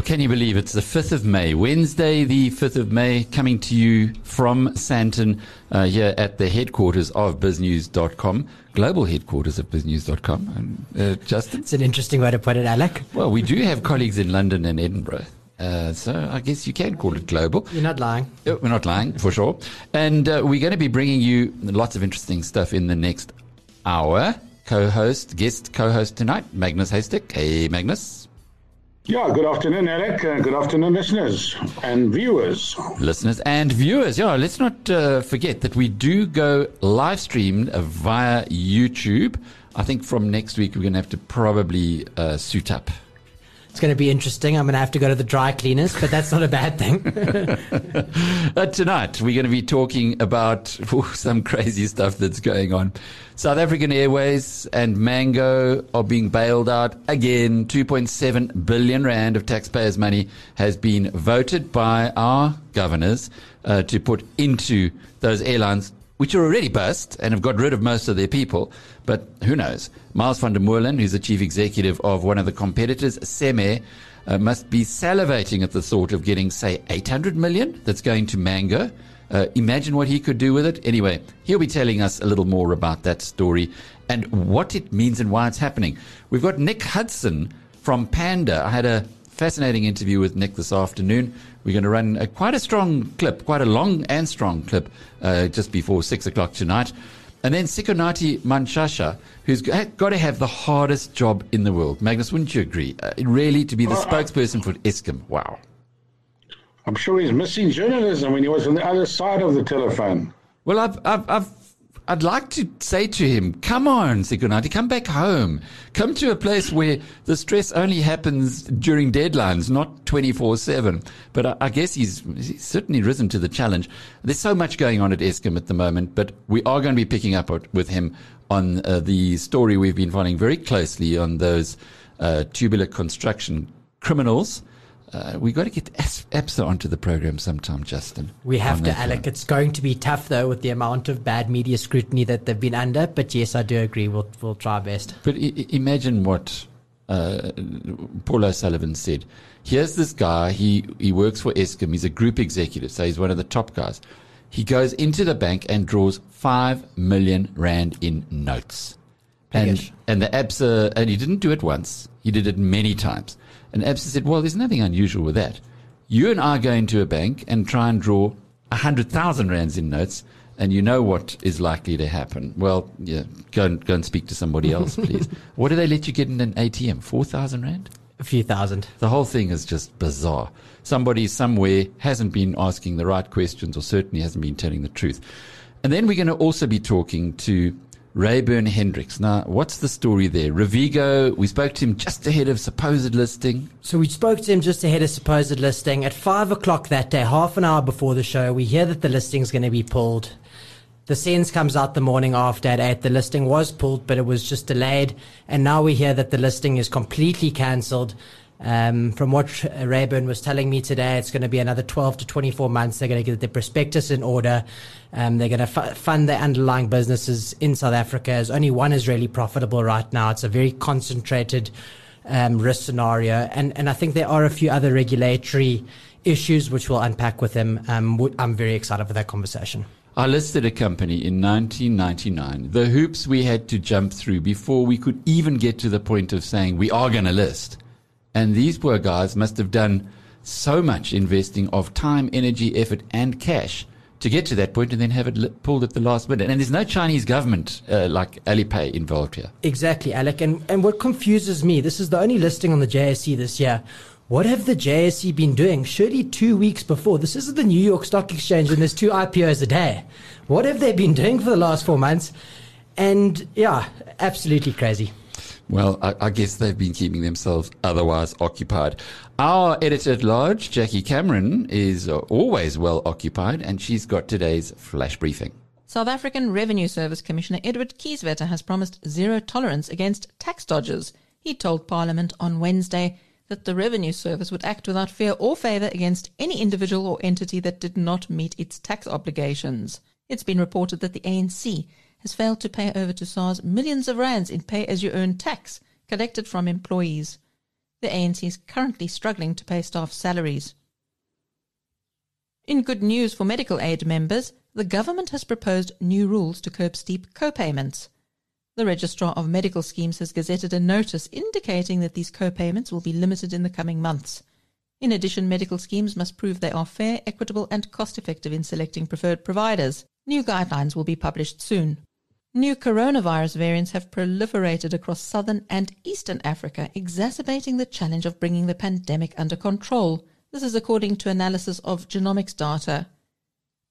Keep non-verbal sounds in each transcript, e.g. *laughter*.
Well, can you believe it's the 5th of May, Wednesday, the 5th of May, coming to you from Sandton uh, here at the headquarters of biznews.com, global headquarters of biznews.com. And, uh, Justin? It's an interesting way to put it, Alec. Well, we do have colleagues in London and Edinburgh. Uh, so I guess you can call it global. You're not lying. Uh, We're not lying, for sure. And uh, we're going to be bringing you lots of interesting stuff in the next hour. Co-host, guest co-host tonight, Magnus Heystek. Hey, Magnus. Yeah, good afternoon, Alec. Uh, good afternoon, listeners and viewers. Listeners and viewers, yeah, let's not uh, forget that we do go live streamed via YouTube. I think from next week we're going to have to probably uh, suit up. It's going to be interesting. I'm going to have to go to the dry cleaners, but that's not a bad thing. *laughs* Uh, tonight, we're going to be talking about ooh, some crazy stuff that's going on. South African Airways and Mango are being bailed out again. 2.7 billion rand of taxpayers' money has been voted by our governors uh, to put into those airlines, which are already bust and have got rid of most of their people. But who knows? Miles van der Molen, who's the chief executive of one of the competitors, CemAir, uh, must be salivating at the thought of getting, say, 800 million that's going to Mango. Uh, imagine what he could do with it. Anyway, he'll be telling us a little more about that story and what it means and why it's happening. We've got Nick Hudson from Panda. I had a fascinating interview with Nick this afternoon. We're going to run a, quite a strong clip, quite a long and strong clip, uh, just before six o'clock tonight. And then Sikonathi Mantshasha, who's got to have the hardest job in the world. Magnus, wouldn't you agree? Uh, really, to be the spokesperson for Eskom. Wow. I'm sure he's missing journalism when he was on the other side of the telephone. Well, I've, I've, I've, I'd like to say to him, come on, Sikonathi, come back home. Come to a place where the stress only happens during deadlines, not 24 7. But I, I guess he's, he's certainly risen to the challenge. There's so much going on at Eskom at the moment, but we are going to be picking up with him on uh, the story we've been following very closely on those uh, tubular construction criminals. Uh, we got to get ABSA onto the program sometime, Justin. We have to, Alec. one. It's going to be tough, though, with the amount of bad media scrutiny that they've been under. But yes, I do agree. We'll, we'll try our best. But I- imagine what uh, Paul O'Sullivan said. Here's this guy. He he works for Eskom. He's a group executive, so he's one of the top guys. He goes into the bank and draws five million rand in notes. And, and the ABSA, and he didn't do it once. He did it many times. And ABSA said, well, there's nothing unusual with that. You and I go into a bank and try and draw a hundred thousand rands in notes, and you know what is likely to happen. Well, yeah, go and, go and speak to somebody else, *laughs* please. what do they let you get in an ATM? Four thousand rand? A few thousand. The whole thing is just bizarre. Somebody somewhere hasn't been asking the right questions or certainly hasn't been telling the truth. And then we're going to also be talking to Reyburn Hendricks. Now, what's the story there? Revego, we spoke to him just ahead of supposed listing. So we spoke to him just ahead of supposed listing at five o'clock that day, half an hour before the show. We hear that the listing's going to be pulled. The sense comes out the morning after at eight. The listing was pulled, but it was just delayed. And now we hear that the listing is completely cancelled. Um, from what Reyburn was telling me today, it's going to be another 12 to 24 months. They're going to get the prospectus in order. Um, they're going to fu- fund their underlying businesses in South Africa as only one is really profitable right now. It's a very concentrated um, risk scenario. And, and I think there are a few other regulatory issues which we'll unpack with them. Um, I'm very excited for that conversation. I listed a company in 1999. The hoops we had to jump through before we could even get to the point of saying we are going to list. And these poor guys must have done so much investing of time, energy, effort, and cash to get to that point and then have it pulled at the last minute. And there's no Chinese government uh, like Alipay involved here. Exactly, Alec. And, and what confuses me, this is the only listing on the JSE this year. What have the JSE been doing? Surely two weeks before. This isn't the New York Stock Exchange and there's two IPOs a day. What have they been doing for the last four months? And yeah, absolutely crazy. Well, I, I guess they've been keeping themselves otherwise occupied. Our editor at large, Jackie Cameron, is uh, always well occupied, and she's got today's flash briefing. South African Revenue Service Commissioner Edward Kieswetter has promised zero tolerance against tax dodgers. He told Parliament on Wednesday that the Revenue Service would act without fear or favour against any individual or entity that did not meet its tax obligations. It's been reported that the ANC has failed to pay over to SARS millions of rands in pay as you earn tax collected from employees. The ANC is currently struggling to pay staff salaries. In good news for medical aid members, the government has proposed new rules to curb steep co-payments. The Registrar of Medical Schemes has gazetted a notice indicating that these co-payments will be limited in the coming months. In addition, medical schemes must prove they are fair, equitable, and cost effective in selecting preferred providers. New guidelines will be published soon. New coronavirus variants have proliferated across southern and eastern Africa, exacerbating the challenge of bringing the pandemic under control. This is according to analysis of genomics data.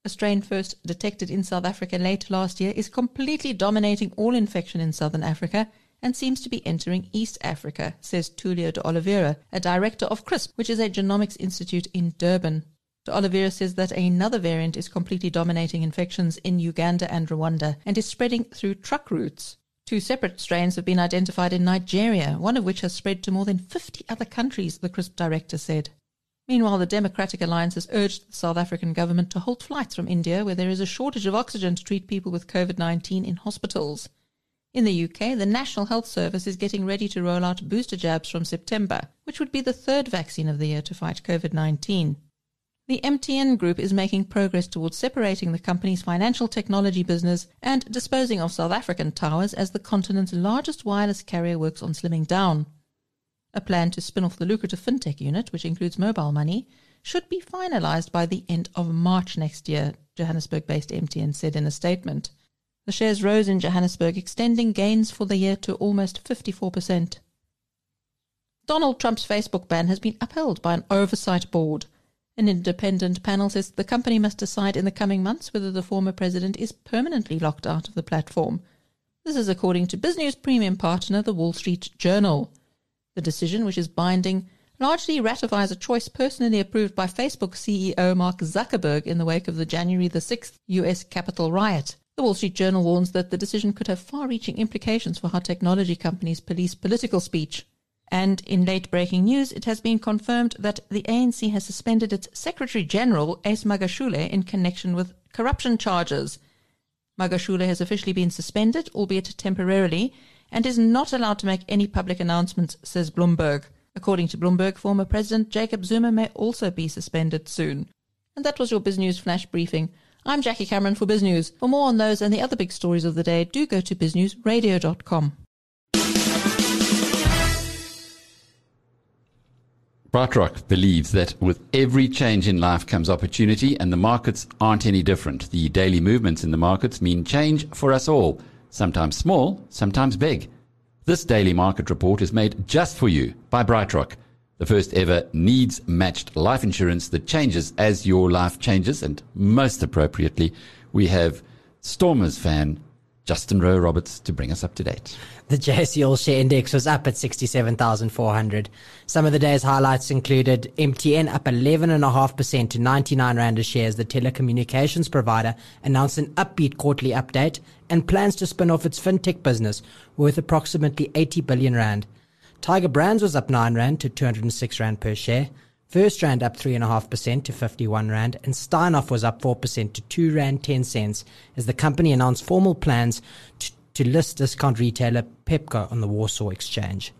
A strain first detected in South Africa late last year is completely dominating all infection in southern Africa and seems to be entering East Africa, says Tulio de Oliveira, a director of KRISP, which is a genomics institute in Durban. De Oliveira says that another variant is completely dominating infections in Uganda and Rwanda and is spreading through truck routes. Two separate strains have been identified in Nigeria, one of which has spread to more than 50 other countries, the KRISP director said. Meanwhile, the Democratic Alliance has urged the South African government to halt flights from India, where there is a shortage of oxygen to treat people with COVID 19 in hospitals. In the UK, the National Health Service is getting ready to roll out booster jabs from September, which would be the third vaccine of the year to fight COVID 19. The MTN Group is making progress towards separating the company's financial technology business and disposing of South African towers as the continent's largest wireless carrier works on slimming down. A plan to spin off the lucrative fintech unit, which includes mobile money, should be finalized by the end of March next year, Johannesburg based MTN said in a statement. The shares rose in Johannesburg, extending gains for the year to almost 54%. Donald Trump's Facebook ban has been upheld by an oversight board. An independent panel says the company must decide in the coming months whether the former president is permanently locked out of the platform. This is according to BizNews premium partner, the Wall Street Journal. The decision, which is binding, largely ratifies a choice personally approved by Facebook CEO Mark Zuckerberg in the wake of the January the 6th US Capitol riot. The Wall Street Journal warns that the decision could have far reaching implications for how technology companies police political speech. And in late breaking news, it has been confirmed that the ANC has suspended its Secretary General, Ace Magashule, in connection with corruption charges. Magashule has officially been suspended, albeit temporarily, and is not allowed to make any public announcements, says Bloomberg. According to Bloomberg, former President Jacob Zuma may also be suspended soon. And that was your BizNews Flash Briefing. I'm Jackie Cameron for BizNews. For more on those and the other big stories of the day, do go to biznewsradio.com. BrightRock believes that with every change in life comes opportunity, and the markets aren't any different. The daily movements in the markets mean change for us all sometimes small, sometimes big. This daily market report is made just for you by BrightRock, the first ever needs matched life insurance that changes as your life changes. And most appropriately, we have Stormers fan Justin Rowe Roberts to bring us up to date. The JSE All Share Index was up at 67,400. Some of the day's highlights included MTN up 11.5% to 99 Rand a share as the telecommunications provider announced an upbeat quarterly update and plans to spin off its fintech business worth approximately 80 billion Rand. Tiger Brands was up 9 Rand to 206 Rand per share. First Rand up 3.5% to 51 Rand, and Steinhoff was up 4% to 2 Rand 10 cents as the company announced formal plans to, to list discount retailer Pepco on the Warsaw Exchange.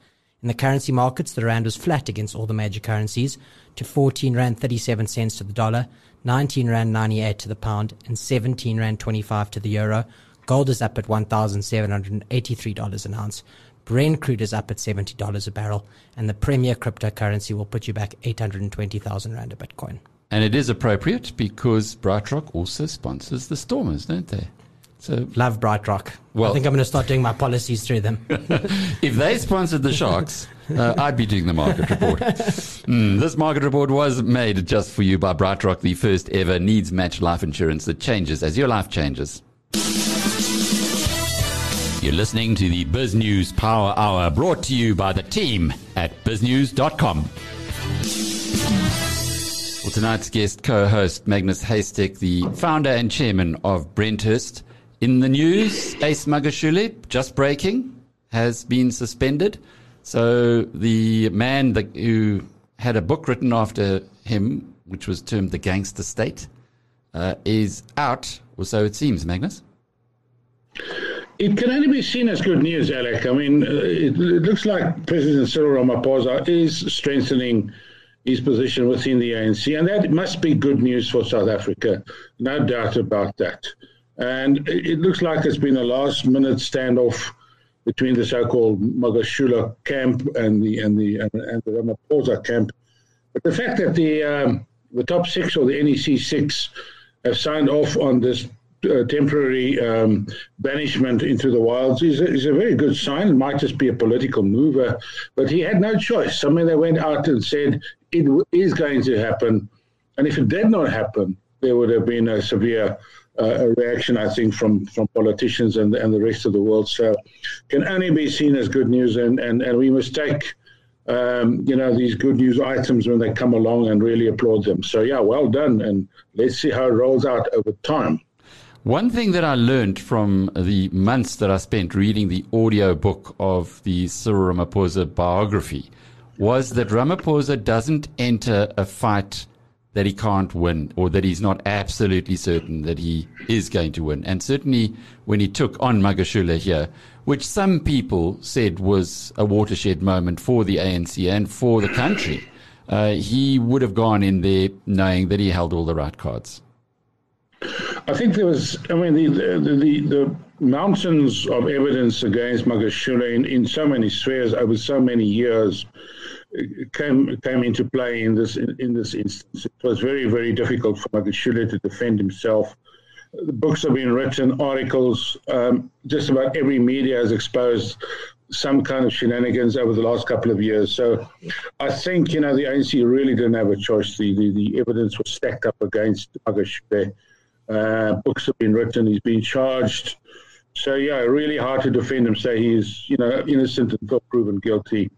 In the currency markets, the Rand was flat against all the major currencies to 14 Rand 37 cents to the dollar, 19 Rand 98 to the pound, and 17 Rand 25 to the euro. Gold is up at $1,783 an ounce. Brent crude is up at $70 a barrel, and the premier cryptocurrency will put you back 820,000 Rand a Bitcoin. And it is appropriate because BrightRock also sponsors the Stormers, don't they? So love BrightRock. Well, I think I'm going to start doing my policies through them. *laughs* if they sponsored the Sharks, uh, I'd be doing the market report. *laughs* Mm, this market report was made just for you by BrightRock, the first ever needs match life insurance that changes as your life changes. You're listening to the Biz News Power Hour brought to you by the team at biznews.com. Well, tonight's guest co-host Magnus Heystek, the founder and chairman of Brenthurst, In the news, Ace Magashule, just breaking, has been suspended. So the man that, who had a book written after him, which was termed The Gangster State, uh, is out, or so it seems, Magnus. It can only be seen as good news, Alec. I mean, uh, it, it, looks like President Cyril Ramaphosa is strengthening his position within the ANC, and that must be good news for South Africa, no doubt about that. And it, looks like it's been a last-minute standoff between the so-called Magashule camp and the and the and, and the Ramaphosa camp. But the fact that the um, the top six or the NEC six have signed off on this uh, temporary um, banishment into the wilds is a, is a very good sign. It might just be a political mover, but he had no choice. I mean, they went out and said it is going to happen, and if it did not happen, there would have been a severe uh, reaction, I think, from, from politicians and, and the rest of the world. So, can only be seen as good news, and, and, and we must take um, you know, these good news items when they come along and really applaud them. So, yeah, well done. And let's see how it rolls out over time. One thing that I learned from the months that I spent reading the audio book of the Cyril Ramaphosa biography was that Ramaphosa doesn't enter a fight that he can't win or that he's not absolutely certain that he is going to win. And certainly when he took on Magashule here, which some people said was a watershed moment for the ANC and for the country, uh, he would have gone in there knowing that he held all the right cards. I think there was, I mean, the, the, the, the mountains of evidence against Magashule in, so many spheres over so many years came came into play in this in, in, this instance. It was very very difficult for Magashule to defend himself. The books have been written, articles. Um, just about every media has exposed some kind of shenanigans over the last couple of years. So I think you know the ANC really didn't have a choice. The the, the evidence was stacked up against Magashule. Uh, books have been written. He's been charged. So yeah, really hard to defend him. Say he's you know innocent until proven guilty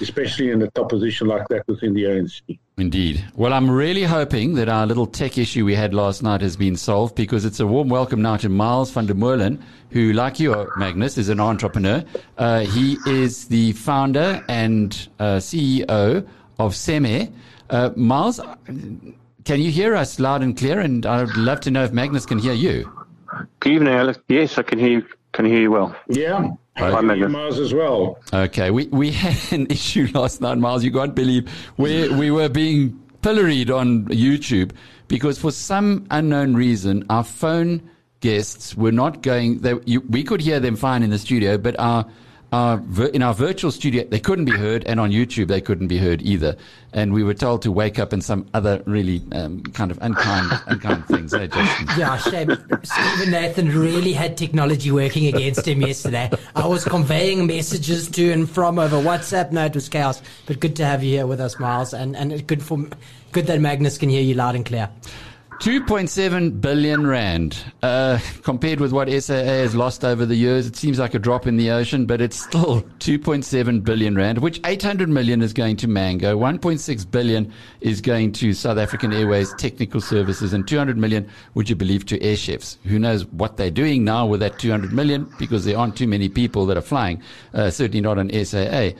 especially in a top position like that within the ANC. Indeed. Well, I'm really hoping that our little tech issue we had last night has been solved because it's a warm welcome now to Miles van der Molen, who, like you, Magnus, is an entrepreneur. Uh, he is the founder and uh, CEO of CemAir. Uh, Miles, can you hear us loud and clear? And I'd love to know if Magnus can hear you. Good evening, Alex. Yes, I can hear you. Can hear you well. Yeah. Hi, Miles as well. Okay, we, we *laughs* had an issue last night, Miles. You can't believe we we were being pilloried on YouTube because for some unknown reason our phone guests were not going. They, you, we could hear them fine in the studio, but our our, in our virtual studio, they couldn't be heard, and on YouTube, they couldn't be heard either. And we were told to wake up and some other really um, kind of unkind, *laughs* unkind things. Eh, yeah, shame. Stephen Nathan really had technology working against him yesterday. I was conveying messages to and from over WhatsApp. No, it was chaos. But good to have you here with us, Miles, and and good for good that Magnus can hear you loud and clear. 2.7 billion rand. Uh, compared with what SAA has lost over the years, it seems like a drop in the ocean, but it's still 2.7 billion rand, which 800 million is going to Mango, 1.6 billion is going to South African Airways Technical Services, and 200 million, would you believe, to air chefs. Who knows what they're doing now with that 200 million because there aren't too many people that are flying, uh, certainly not on SAA.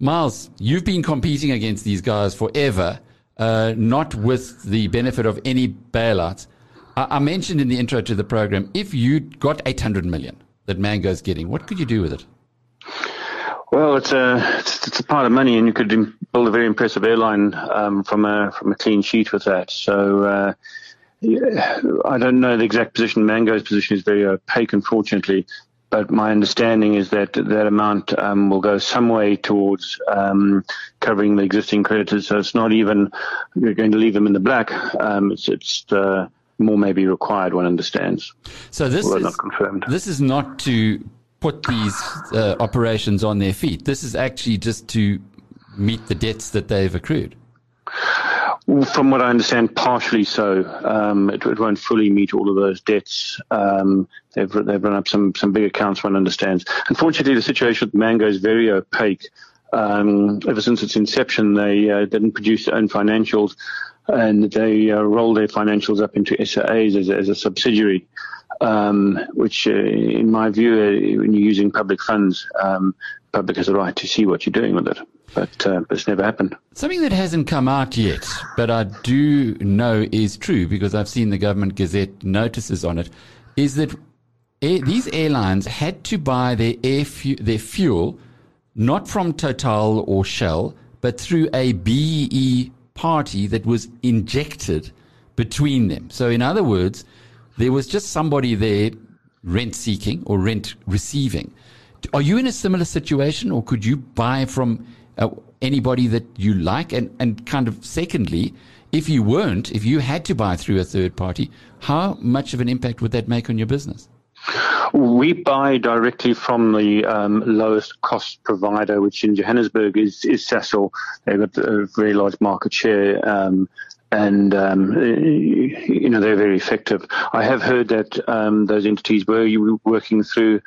Miles, you've been competing against these guys forever uh, not with the benefit of any bailouts. I, I, mentioned in the intro to the program, if you got 800 million that Mango's getting, what could you do with it? Well, it's a it's, it's a part of money, and you could build a very impressive airline um, from a from a clean sheet with that. So. Uh, yeah, I don't know the exact position. Mango's position is very opaque, unfortunately but my understanding is that that amount um, will go some way towards um, covering the existing creditors. So it's not even you're going to leave them in the black. Um, it's it's uh, more may be required. One understands. So this is not confirmed. This is not to put these uh, operations on their feet. This is actually just to meet the debts that they've accrued. From what I understand, partially so. Um, it, it, won't fully meet all of those debts. Um, they've they've run up some some big accounts. One understands. Unfortunately, the situation with Mango is very opaque. Um, ever since its inception, they uh, didn't produce their own financials. and they uh, roll their financials up into SAAs as, as a subsidiary. Um, which, uh, in my view, uh, when you're using public funds, um, public has a right to see what you're doing with it. But uh, it's never happened. Something that hasn't come out yet, but I do know is true because I've seen the government gazette notices on it, is that air, these airlines had to buy their air fu- their fuel not from Total or Shell, but through a BEE party that was injected between them. So, in other words, there was just somebody there rent seeking or rent receiving. Are you in a similar situation, or could you buy from uh, anybody that you like? And, and kind of, secondly, if you weren't, if you had to buy through a third party, how much of an impact would that make on your business? We buy directly from the um, lowest cost provider, which in Johannesburg is, is. They've got a very large market share. Um, and um, you know they're very effective. I have heard that um, those entities were working through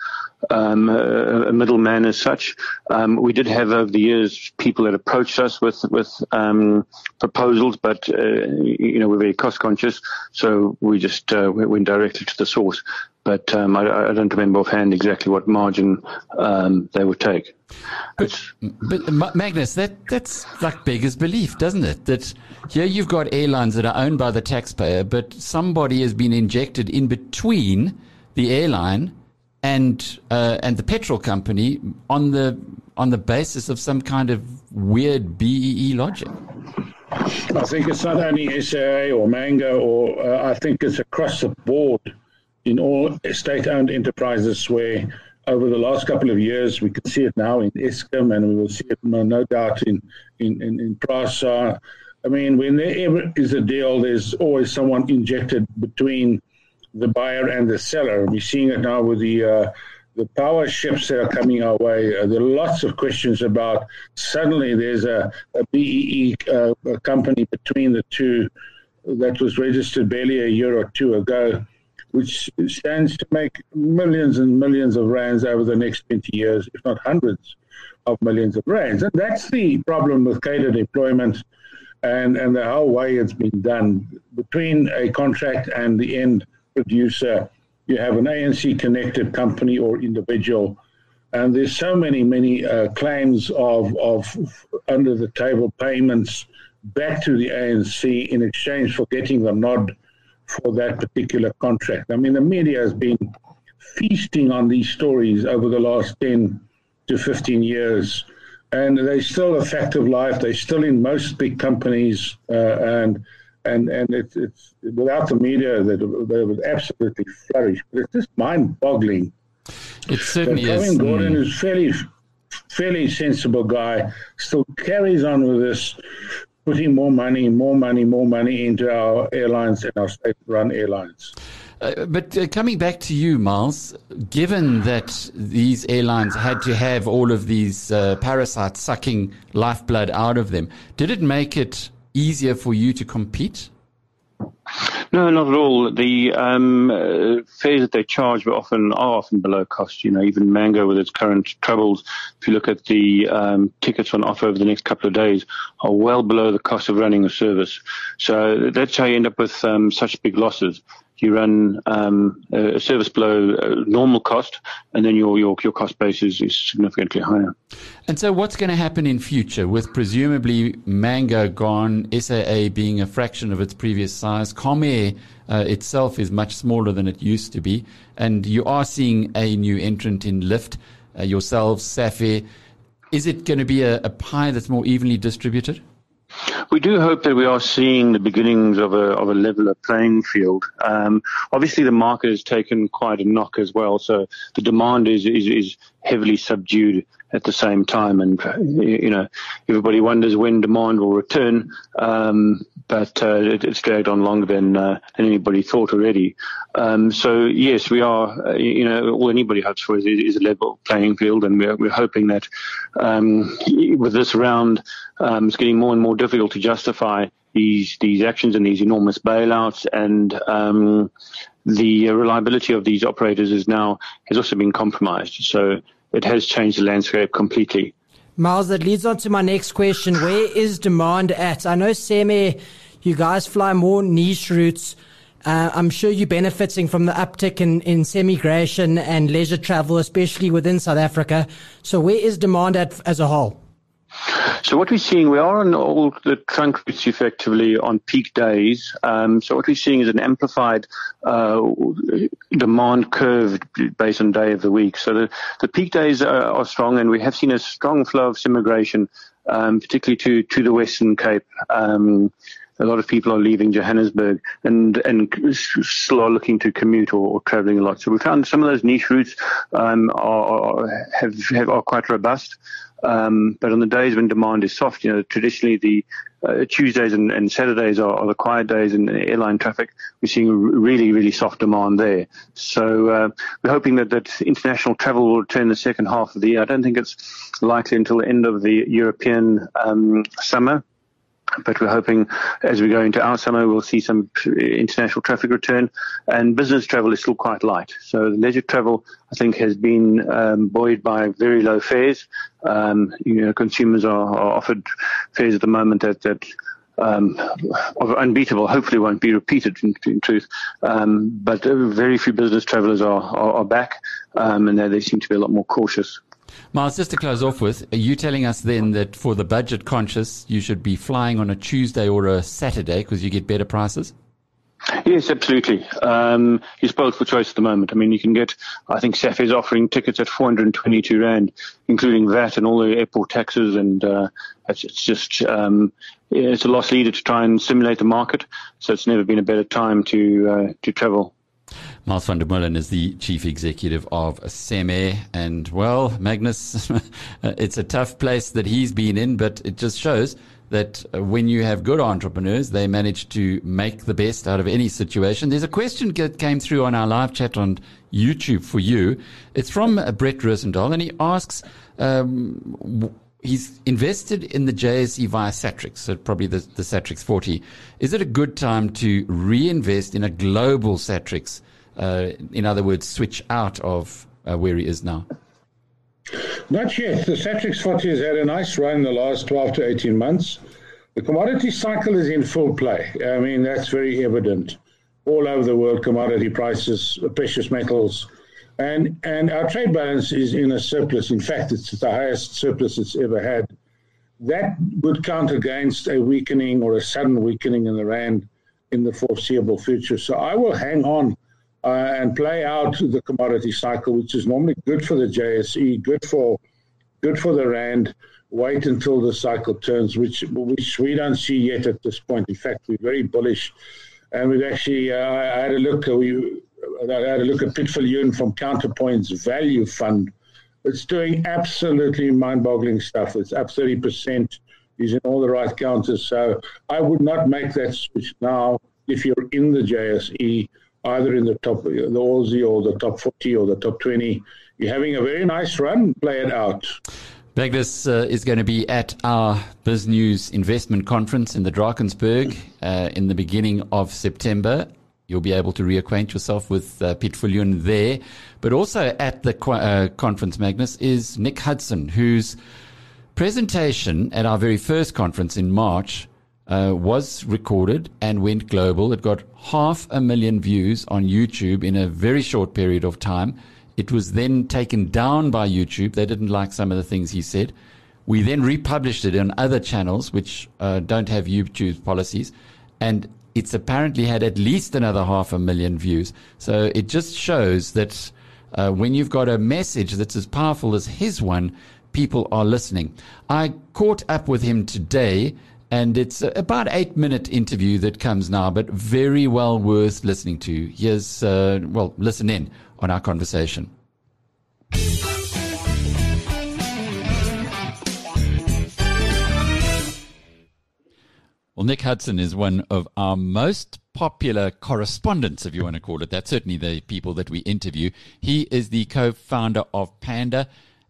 um, a, middleman as such. Um, we did have over the years people that approached us with with um, proposals, but uh, you know we're very cost conscious, so we just uh, went directly to the source but um, I, I, don't remember offhand exactly what margin um, they would take. But, but, Magnus, that that's like beggars belief, doesn't it? That here you've got airlines that are owned by the taxpayer, but somebody has been injected in between the airline and uh, and the petrol company on the on the basis of some kind of weird BEE logic. I think it's not only SAA or Mango, or uh, I think it's across the board in all state-owned enterprises where over the last couple of years, we can see it now in Eskom, and we will see it no, doubt in, in, in, in PRASA. I mean, when there is a deal, there's always someone injected between the buyer and the seller. We're seeing it now with the uh, the power ships that are coming our way. Uh, there are lots of questions about suddenly there's a, a BEE uh, a company between the two that was registered barely a year or two ago which stands to make millions and millions of rands over the next 20 years, if not hundreds of millions of rands. And that's the problem with cadre deployment and, and the whole way it's been done. Between a contract and the end producer, you have an ANC connected company or individual. And there's so many, many uh, claims of, of under the table payments back to the ANC in exchange for getting the nod for that particular contract. I mean, the media has been feasting on these stories over the last 10 to 15 years, and they're still a fact of life. They're still in most big companies, uh, and and and it's, it's without the media that they would absolutely flourish. But it's just mind-boggling. It certainly that is. Gordhan mm. is fairly fairly sensible guy, still carries on with this putting more money, more money, more money into our airlines and our state-run airlines. Uh, but uh, coming back to you, Miles, given that these airlines had to have all of these uh, parasites sucking lifeblood out of them, did it make it easier for you to compete? No, not at all. The um, uh, fares that they charge were often are often below cost. You know, even Mango with its current troubles, if you look at the um, tickets on offer over the next couple of days, are well below the cost of running a service. So that's how you end up with um, such big losses you run um, a service below uh, normal cost, and then your, your, your cost base is, is significantly higher. And so, what's going to happen in future with presumably Mango gone, SAA being a fraction of its previous size, Comair uh, itself is much smaller than it used to be, and you are seeing a new entrant in Lift, uh, yourselves, Safair. Is it going to be a, a pie that's more evenly distributed? We do hope that we are seeing the beginnings of a of a leveler playing field. Um, obviously, the market has taken quite a knock as well, so the demand is is, is heavily subdued at the same time. And, you know, everybody wonders when demand will return. Um, but uh, it, it's dragged on longer than, uh, than anybody thought already. Um, so yes, we are. Uh, you know, all anybody hopes for is, is, a level playing field, and we're, we're hoping that um, with this round, um, it's getting more and more difficult to justify these these actions and these enormous bailouts and um, the reliability of these operators is now has also been compromised. So it has changed the landscape completely. Miles, that leads on to my next question. Where is demand at? I know CemAir, You guys fly more niche routes. Uh, I'm sure you're benefiting from the uptick in, in semigration and leisure travel, especially within South Africa. So where is demand at as a whole? So what we're seeing, we are on all the trunk routes effectively on peak days. Um, so what we're seeing is an amplified uh, demand curve based on day of the week. So the, the peak days are, are strong, and we have seen a strong flow of immigration, um, particularly to to the Western Cape. Um, a lot of people are leaving Johannesburg and and still are looking to commute or, or traveling a lot. So we found some of those niche routes um, are, are have, have are quite robust. Um, but on the days when demand is soft, you know, traditionally the uh, Tuesdays and, and Saturdays are, are, the quiet days in airline traffic. We're seeing really, really soft demand there. So uh, we're hoping that, that international travel will return the second half of the year. I don't think it's likely until the end of the European um, summer but we're hoping as we go into our summer, we'll see some international traffic return, and business travel is still quite light. So leisure travel, I think, has been um, buoyed by very low fares. Um, you know, consumers are, are, offered fares at the moment that that um, unbeatable. Hopefully, won't be repeated in, in truth. Um, but very few business travellers are, are, are back, um, and they seem to be a lot more cautious. Miles, just to close off with, are you telling us then that for the budget conscious, you should be flying on a Tuesday or a Saturday because you get better prices? Yes, absolutely. Um, it's both for choice at the moment. I mean, you can get, I think SAF is offering tickets at 422 Rand, including that and all the airport taxes. And uh, it's, it's, just, um, it's a loss leader to try and simulate the market. So it's never been a better time to, uh, to travel. Miles van der Molen is the chief executive of CemAir. And well, Magnus, *laughs* uh, it's a tough place that he's been in, but it just shows that uh, when you have good entrepreneurs, they manage to make the best out of any situation. There's a question that came through on our live chat on YouTube for you. It's from uh, Brett Rosendahl, and he asks, um, he's invested in the JSE via Satrix, so probably the, the Satrix 40. Is it a good time to reinvest in a global Satrix uh, in other words, switch out of uh, where he is now? Not yet. The Satrix 40 has had a nice run in the last 12 to 18 months. The commodity cycle is in full play. I mean, that's very evident. All over the world, commodity prices, precious metals, and, and our trade balance is in a surplus. In fact, it's the highest surplus it's ever had. That would count against a weakening or a sudden weakening in the Rand in the foreseeable future. So I will hang on uh, and play out the commodity cycle, which is normally good for the JSE, good for good for the rand. Wait until the cycle turns, which which we don't see yet at this point. In fact, we're very bullish, and we've actually uh, I had a look. Uh, we I had a look at Pitfall Viljoen from Counterpoint's Value Fund. It's doing absolutely mind-boggling stuff. It's up thirty percent. In all the right counters. So I would not make that switch now if you're in the JSE either in the top, the ALSI or the top 40 or the top 20. You're having a very nice run. Play it out. Magnus uh, is going to be at our BizNews investment conference in the Drakensberg uh, in the beginning of September. You'll be able to reacquaint yourself with uh, Viljoen there. But also at the uh, conference, Magnus, is Nick Hudson, whose presentation at our very first conference in March uh, was recorded and went global. It got half a million views on YouTube in a very short period of time. It was then taken down by YouTube. They didn't like some of the things he said. We then republished it on other channels which uh, don't have YouTube policies, and it's apparently had at least another half a million views. So it just shows that uh, when you've got a message that's as powerful as his one, people are listening. I caught up with him today and it's about eight minute interview that comes now, but very well worth listening to. Here's, uh, well, listen in on our conversation. Well, Nick Hudson is one of our most popular correspondents, if you want to call it that. Certainly the people that we interview. He is the co-founder of Panda,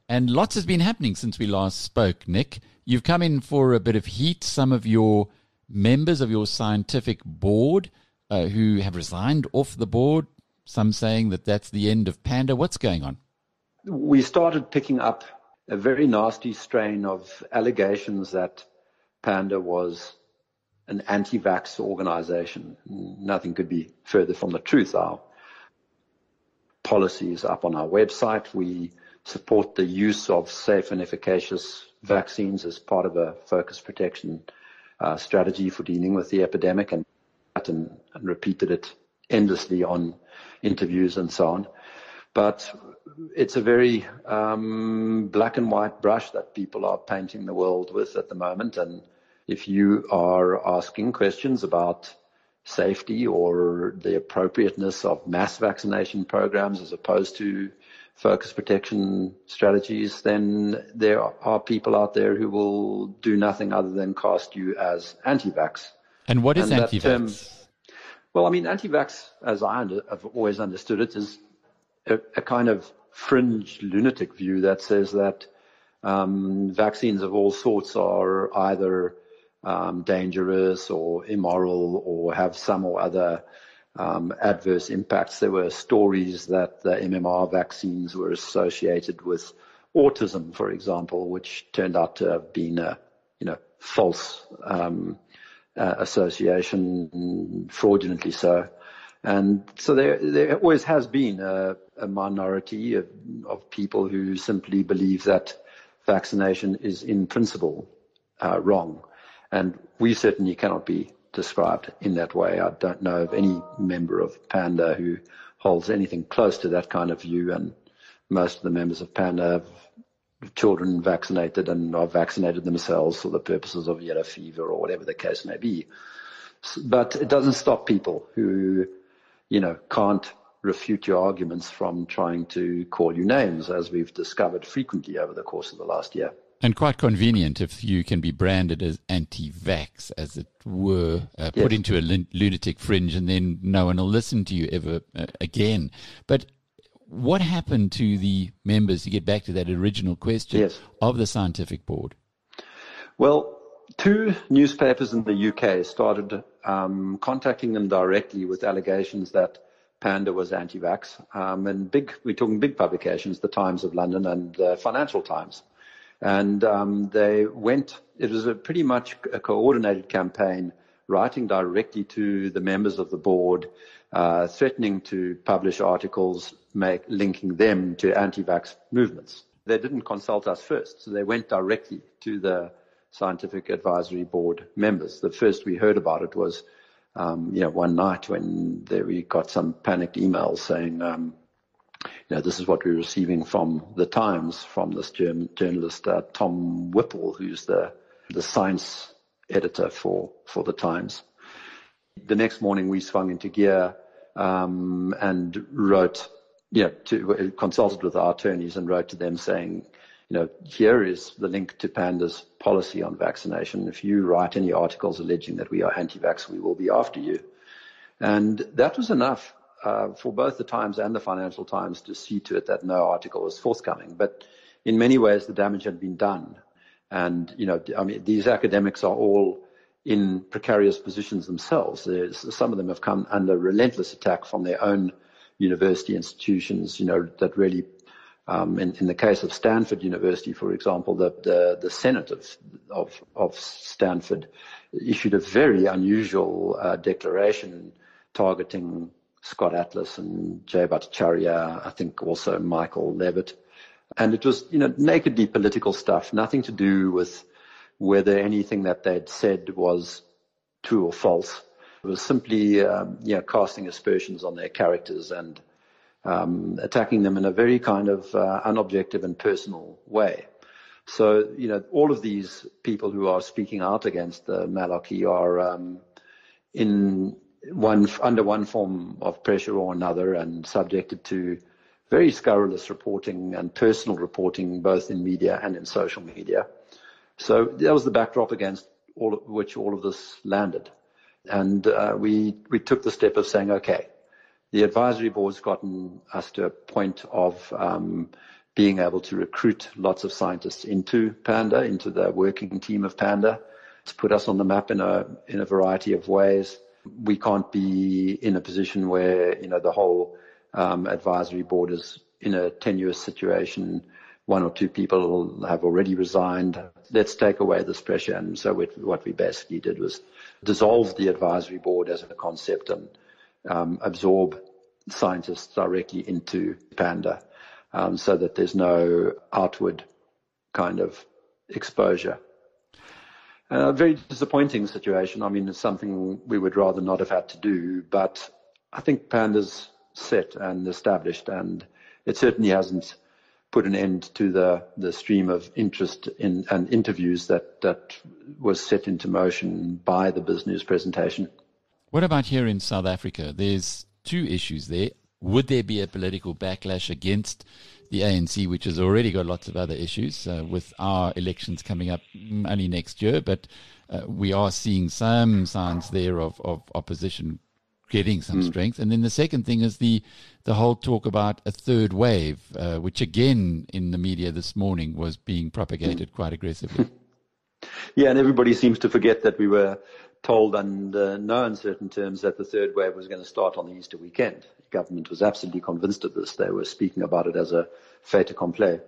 and lots has been happening since we last spoke, Nick. You've come in for a bit of heat. Some of your members of your scientific board uh, who have resigned off the board, some saying that that's the end of Panda. What's going on? We started picking up a very nasty strain of allegations that Panda was an anti-vax organization. Nothing could be further from the truth. Our policy is up on our website. We support the use of safe and efficacious vaccines as part of a focus protection uh, strategy for dealing with the epidemic and, and, and repeated it endlessly on interviews and so on. But it's a very um, black and white brush that people are painting the world with at the moment. And if you are asking questions about safety or the appropriateness of mass vaccination programs as opposed to focus protection strategies, then there are people out there who will do nothing other than cast you as anti-vax. And what is and anti-vax? Term, well, I mean, anti-vax, as I under, have always understood it, is a, a, kind of fringe lunatic view that says that um, vaccines of all sorts are either um, dangerous or immoral or have some or other um, adverse impacts. There were stories that the MMR vaccines were associated with autism, for example, which turned out to have been a you know false um, uh, association, fraudulently so. And so there, there always has been a, a minority of, of, people who simply believe that vaccination is in principle uh, wrong. And we certainly cannot be described in that way. I don't know of any member of Panda who holds anything close to that kind of view. And most of the members of Panda have children vaccinated and are vaccinated themselves for the purposes of yellow fever or whatever the case may be. But it doesn't stop people who you know, can't refute your arguments from trying to call you names, as we've discovered frequently over the course of the last year. And quite convenient if you can be branded as anti-vax, as it were, uh, yes. put into a lunatic fringe, and then no one will listen to you ever uh, again. But what happened to the members, to get back to that original question, yes. of the scientific board? Well, two newspapers in the UK started um, contacting them directly with allegations that Panda was anti-vax. Um, and big, we're talking big publications, the Times of London and the Financial Times. And um, they went, it was a pretty much a coordinated campaign, writing directly to the members of the board, uh, threatening to publish articles make, linking them to anti-vax movements. They didn't consult us first, so they went directly to the scientific advisory board members. The first we heard about it was, um, you know, one night when there we got some panicked emails saying, um, you know, this is what we're receiving from the Times, from this German journalist uh, Tom Whipple, who's the the science editor for for the Times. The next morning we swung into gear um, and wrote, you know, to, consulted with our attorneys and wrote to them saying, you know, here is the link to Panda's policy on vaccination. If you write any articles alleging that we are anti-vax, we will be after you. And that was enough uh, for both the Times and the Financial Times to see to it that no article was forthcoming. But in many ways, the damage had been done. And, you know, I mean, these academics are all in precarious positions themselves. There's, some of them have come under relentless attack from their own university institutions, you know, that really um, in, in, the case of Stanford University, for example, the, the, the Senate of, of, of, Stanford issued a very unusual uh, declaration targeting Scott Atlas and Jay Bhattacharya, I think also Michael Levitt. And it was, you know, nakedly political stuff, nothing to do with whether anything that they'd said was true or false. It was simply, um, you know, casting aspersions on their characters and um, attacking them in a very kind of uh, unobjective and personal way. So, you know, all of these people who are speaking out against the malarkey are um, in one under one form of pressure or another and subjected to very scurrilous reporting and personal reporting, both in media and in social media. So that was the backdrop against all of which all of this landed. And uh, we we took the step of saying, okay, the advisory board's gotten us to a point of um, being able to recruit lots of scientists into Panda, into the working team of Panda. It's put us on the map in a in a variety of ways. We can't be in a position where you know the whole um, advisory board is in a tenuous situation. One or two people have already resigned. Let's take away this pressure. And so what we basically did was dissolve the advisory board as a concept and um, absorb scientists directly into Panda um, so that there's no outward kind of exposure. A very disappointing situation. I mean, it's something we would rather not have had to do, but I think Panda's set and established, and it certainly hasn't put an end to the, the stream of interest in and interviews that, that was set into motion by the business presentation. What about here in South Africa? There's two issues there. Would there be a political backlash against the ANC, which has already got lots of other issues uh, with our elections coming up only next year? But uh, we are seeing some signs there of, of opposition getting some mm. strength. And then the second thing is the the whole talk about a third wave, uh, which again in the media this morning was being propagated quite aggressively. *laughs* Yeah, and everybody seems to forget that we were told under no uncertain terms that the third wave was going to start on the Easter weekend. Government was absolutely convinced of this. They were speaking about it as a fait accompli.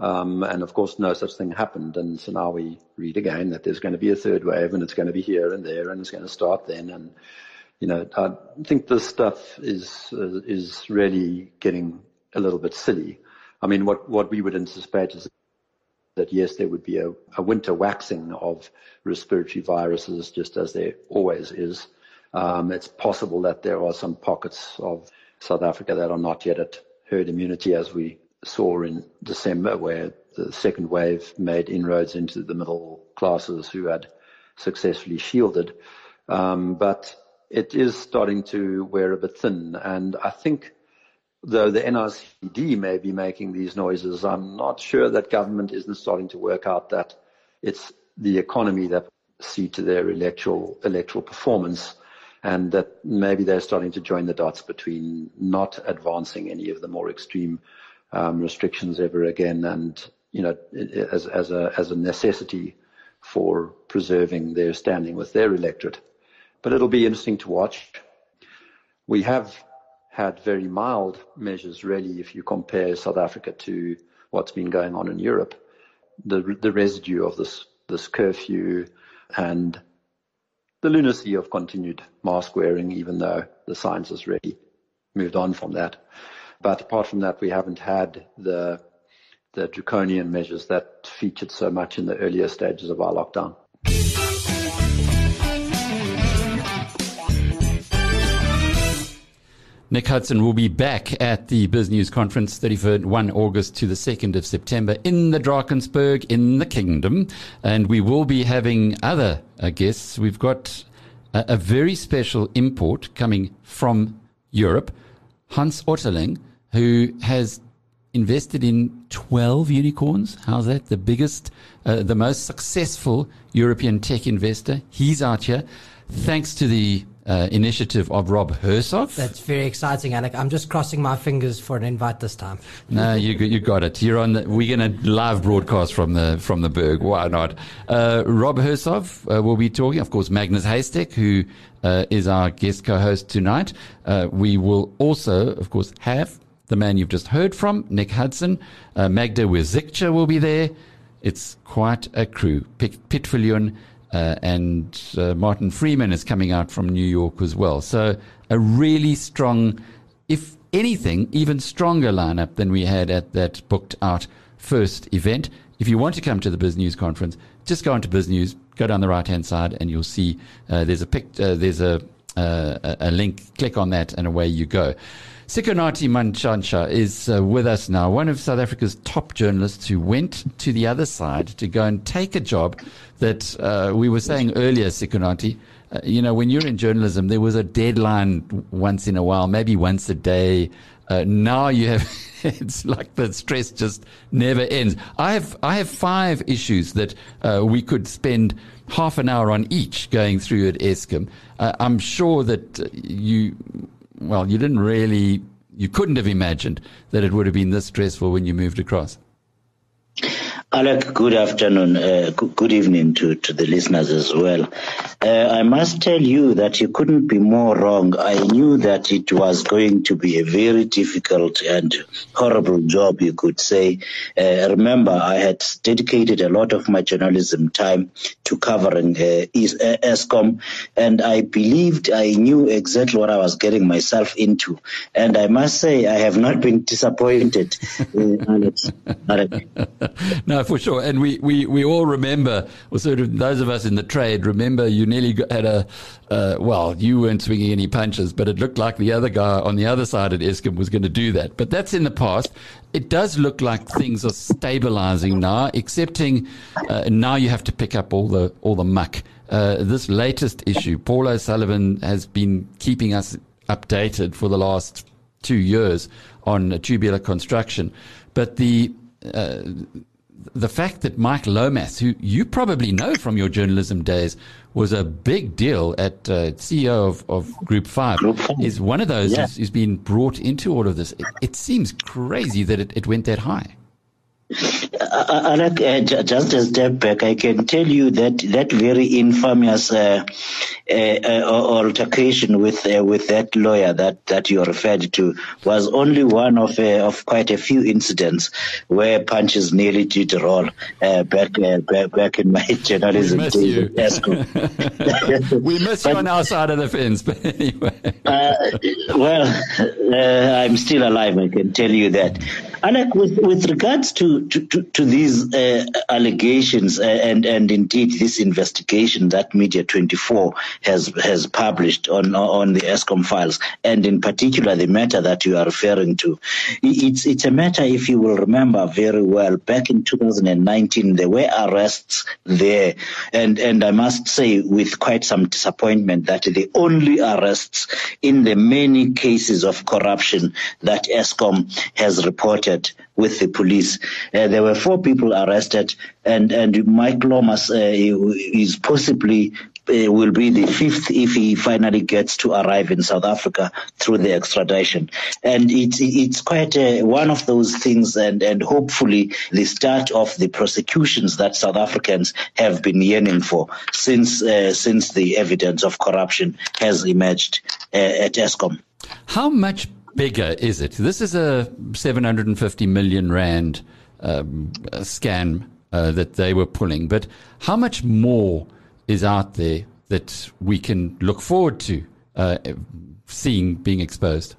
Um, and of course, no such thing happened. And so now we read again that there's going to be a third wave and it's going to be here and there and it's going to start then. And, you know, I think this stuff is, uh, is really getting a little bit silly. I mean, what, what we would anticipate is that yes, there would be a, a winter waxing of respiratory viruses, just as there always is. Um, it's possible that there are some pockets of South Africa that are not yet at herd immunity, as we saw in December, where the second wave made inroads into the middle classes who had successfully shielded. Um, but it is starting to wear a bit thin, and I think though the NRCD may be making these noises, I'm not sure that government isn't starting to work out that it's the economy that see to their electoral electoral performance, and that maybe they're starting to join the dots between not advancing any of the more extreme um, restrictions ever again, and you know, as as a as a necessity for preserving their standing with their electorate. But it'll be interesting to watch. We have had very mild measures, really, if you compare South Africa to what's been going on in Europe. The, the residue of this, this curfew and the lunacy of continued mask wearing, even though the science has really moved on from that. But apart from that, we haven't had the, the draconian measures that featured so much in the earlier stages of our lockdown. Nick Hudson will be back at the BizNews conference 31 August to the 2nd of September in the Drakensberg in the Kingdom. And we will be having other uh, guests. We've got a, a, very special import coming from Europe, Hans Otterling, who has invested in 12 unicorns. How's that? The biggest, uh, the most successful European tech investor. He's out here. Thanks to the uh, initiative of Rob Hersov. That's very exciting, Alec. I'm just crossing my fingers for an invite this time. no, you you got it. You're on. The, we're going to live broadcast from the from the Berg. Why not? Uh, Rob Hersov uh, will be talking. Of course, Magnus Heystek, who uh, is our guest co-host tonight. Uh, we will also, of course, have the man you've just heard from, Nick Hudson. Uh, Magda Wierzycka will be there. It's quite a crew. Pit, Pit uh, and uh, Martin Freeman is coming out from New York as well. So a really strong, if anything, even stronger lineup than we had at that booked out first event. If you want to come to the BizNews conference, just go onto BizNews, go down the right hand side, and you'll see uh, there's a pic, uh, there's a, uh, a link. Click on that, and away you go. Sikonathi Mantshantsha is uh, with us now, one of South Africa's top journalists who went to the other side to go and take a job that uh, we were saying earlier, Sikonathi. Uh, you know, when you're in journalism, there was a deadline once in a while, maybe once a day. Uh, now you have, *laughs* it's like the stress just never ends. I have, I have five issues that uh, we could spend half an hour on each going through at Eskom. Uh, I'm sure that you well, you didn't really, you couldn't have imagined that it would have been this stressful when you moved across. Alec, good afternoon. Uh, good evening to, to the listeners as well. Uh, I must tell you that you couldn't be more wrong. I knew that it was going to be a very difficult and horrible job, you could say. Uh, remember, I had dedicated a lot of my journalism time to covering uh, Eskom, and I believed I knew exactly what I was getting myself into. And I must say, I have not been disappointed, uh, Alex. *laughs* Alex. no, for sure. And we, we, we all remember, or sort of those of us in the trade remember you nearly had a, uh, well, you weren't swinging any punches, but it looked like the other guy on the other side at Eskom was going to do that. But that's in the past. It does look like things are stabilizing now, excepting uh, now you have to pick up all the all the muck. Uh, this latest issue, Paul O'Sullivan has been keeping us updated for the last two years on tubular construction, but the uh, the fact that Mike Lomas, who you probably know from your journalism days, was a big deal at uh, CEO of, of Group Five, Group is one of those yeah. who's, who's been brought into all of this. It, it seems crazy that it, it went that high. Uh, uh, just a step back, I can tell you that that very infamous uh, uh, uh altercation with uh, with that lawyer that, that you referred to was only one of of quite a few incidents where punches nearly did roll back, back back in my *laughs* journalism we days. *laughs* we miss but, you on our side of the fence, *laughs* but anyway. well, I'm still alive. I can tell you that. Alec, with, with regards to, to, to, to these uh, allegations uh, and, and indeed this investigation that Media 24 has, has published on, on the Eskom files, and in particular the matter that you are referring to, it's, it's a matter, if you will remember very well, back in 2019, there were arrests there. And, and I must say with quite some disappointment that the only arrests in the many cases of corruption that Eskom has reported with the police. Uh, there were four people arrested, and and Mike Lomas uh, is possibly uh, will be the fifth if he finally gets to arrive in South Africa through the extradition. And it's it's quite a, one of those things, and and hopefully the start of the prosecutions that South Africans have been yearning for since uh, since the evidence of corruption has emerged uh, at Eskom. How much bigger is it? This is a 750 million rand um, scam uh, that they were pulling, but how much more is out there that we can look forward to uh, seeing being exposed?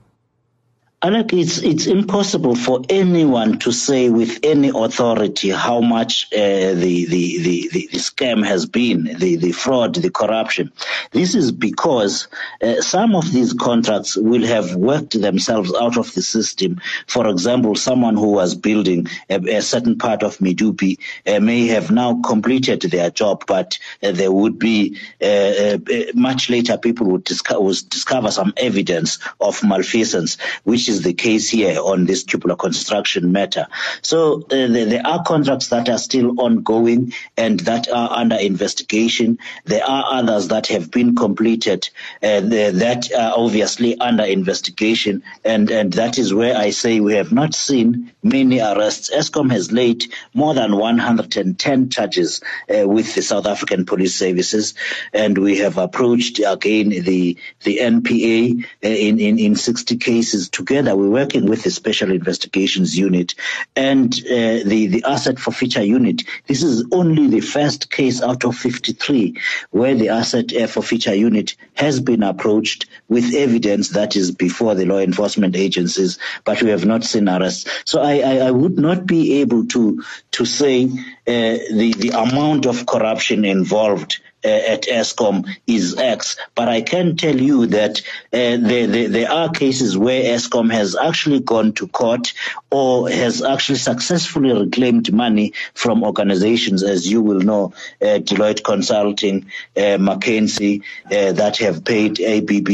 Alec, it's it's impossible for anyone to say with any authority how much uh, the, the, the, the, scam has been, the, the fraud, the corruption. This is because uh, some of these contracts will have worked themselves out of the system. For example, someone who was building a, a certain part of Medupi uh, may have now completed their job, but uh, there would be uh, uh, much later people would, disco- would discover some evidence of malfeasance, which is the case here on this tubular construction matter. So uh, there are contracts that are still ongoing and that are under investigation. There are others that have been completed uh, that are obviously under investigation, and and that is where I say we have not seen many arrests. Eskom has laid more than 110 charges uh, with the South African Police Services, and we have approached again the the NPA uh, in, in in 60 cases together together, we're working with the Special Investigations Unit and uh, the, the Asset Forfeiture Unit. This is only the first case out of 53 where the Asset Forfeiture Unit has been approached with evidence that is before the law enforcement agencies, but we have not seen arrests. So I, I, I would not be able to, to say uh, the, the amount of corruption involved uh, at Eskom is X. But I can tell you that uh, there, there, there, are cases where Eskom has actually gone to court or has actually successfully reclaimed money from organizations, as you will know, uh, Deloitte Consulting, uh, McKinsey, uh, that have paid ABB.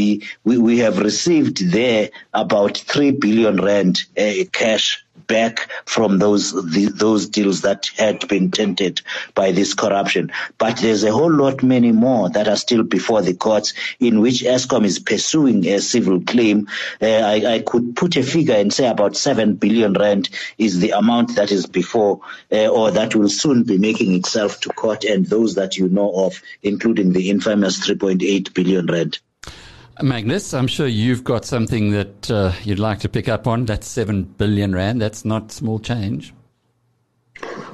We, we have received there about 3 billion rand uh, cash back from those the, those deals that had been tainted by this corruption. But there's a whole lot many more that are still before the courts in which Eskom is pursuing a civil claim. Uh, I, I, could put a figure and say about seven billion rand is the amount that is before uh, or that will soon be making itself to court, and those that you know of, including the infamous 3.8 billion rand. Magnus, I'm sure you've got something that uh, you'd like to pick up on. That's 7 billion rand. That's not small change.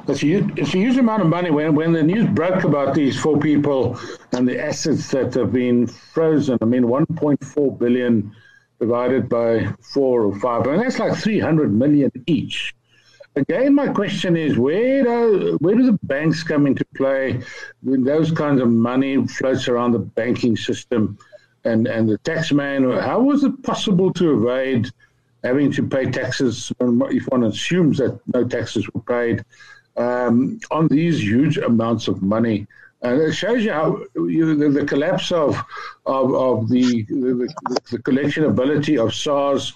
It's a, huge, it's a huge amount of money. When, when the news broke about these four people and the assets that have been frozen, I mean, 1.4 billion divided by four or five, and that's like 300 million each. Again, my question is where do, where do the banks come into play when those kinds of money floats around the banking system? And, and the tax man, how was it possible to evade having to pay taxes if one assumes that no taxes were paid um, on these huge amounts of money? And it shows you how you, the, the, collapse of of, of the, the, the collectionability of SARS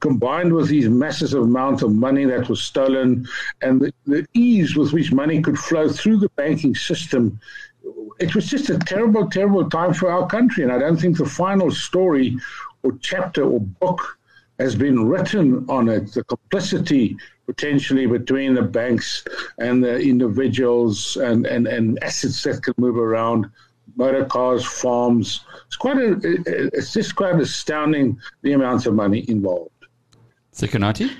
combined with these massive amounts of money that was stolen and the, the, ease with which money could flow through the banking system it was just a terrible, terrible time for our country. And I don't think the final story or chapter or book has been written on it. The complicity potentially between the banks and the individuals and, and, and assets that can move around, motor cars, farms. It's quite a, it's just quite astounding the amounts of money involved. Sikonathi?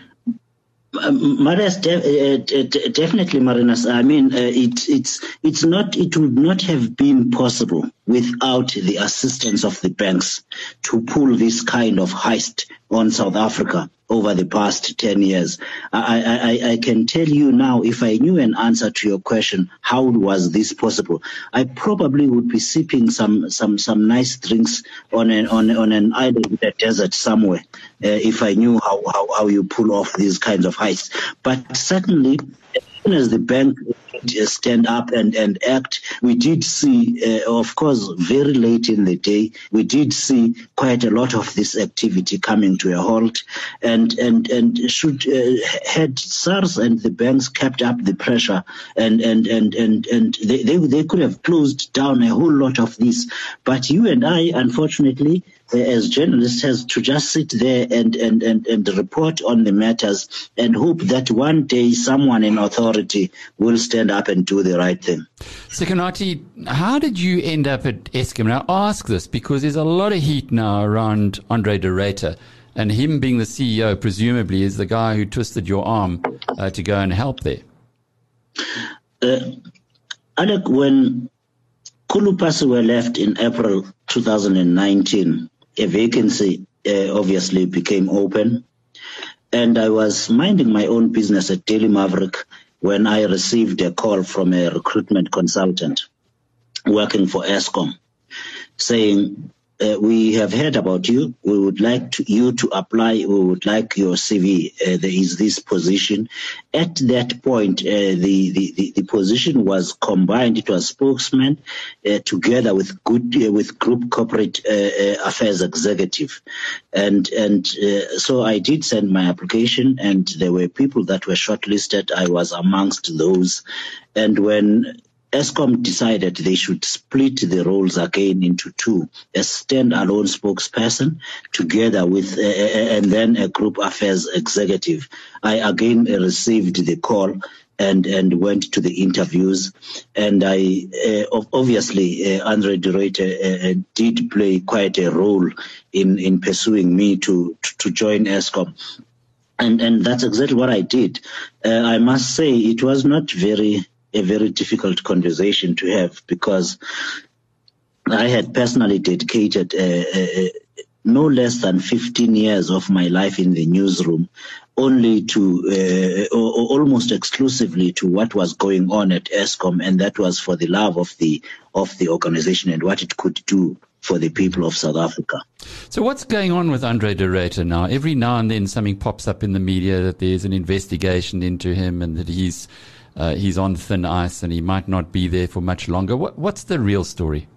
Um, Marius, de- uh, de- definitely, Marinas. I mean, uh, it, it's it's not. It would not have been possible without the assistance of the banks to pull this kind of heist on South Africa over the past 10 years. I, I, I, can tell you now, if I knew an answer to your question, how was this possible? I probably would be sipping some, some, some nice drinks on an, on, on an island in the desert somewhere, uh, if I knew how, how, how you pull off these kinds of heists. But certainly, as soon as the bank stand up and, and act. We did see, uh, of course, very late in the day, we did see quite a lot of this activity coming to a halt. And, and, and should, uh, had SARS and the banks kept up the pressure and, and, and, and, and they, they, they could have closed down a whole lot of this. But you and I, unfortunately, as journalists has to just sit there and, and, and, and report on the matters and hope that one day someone in authority will stand up and do the right thing. Sikonathi, how did you end up at Eskom? Now, ask this because there's a lot of heat now around Andre de and him being the CEO, presumably, is the guy who twisted your arm uh, to go and help there. Uh, Alec, when Khulu Phasiwe were left in April 2019, a vacancy uh, obviously became open. And I was minding my own business at Daily Maverick when I received a call from a recruitment consultant working for Eskom saying, uh, we have heard about you. We would like to, you to apply. We would like your CV. Uh, there is this position. At that point, uh, the, the, the, position was combined. It was spokesman uh, together with good uh, with group corporate uh, affairs executive, and and so I did send my application, and there were people that were shortlisted. I was amongst those, and when Eskom decided they should split the roles again into two, a standalone spokesperson together with, uh, and then a group affairs executive. I again received the call and and went to the interviews and I uh, obviously uh, Andre de uh, did play quite a role in in pursuing me to to join Eskom. and and that's exactly what I did I must say it was not very a very difficult conversation to have because I had personally dedicated uh, uh, uh no less than 15 years of my life in the newsroom only to uh, or, or almost exclusively to what was going on at Eskom and that was for the love of the of the organization and what it could do for the people of South Africa. So what's going on with Andre de Ruyter now? Every now and then something pops up in the media that there's an investigation into him and that he's uh, he's on thin ice and he might not be there for much longer. What, what's the real story?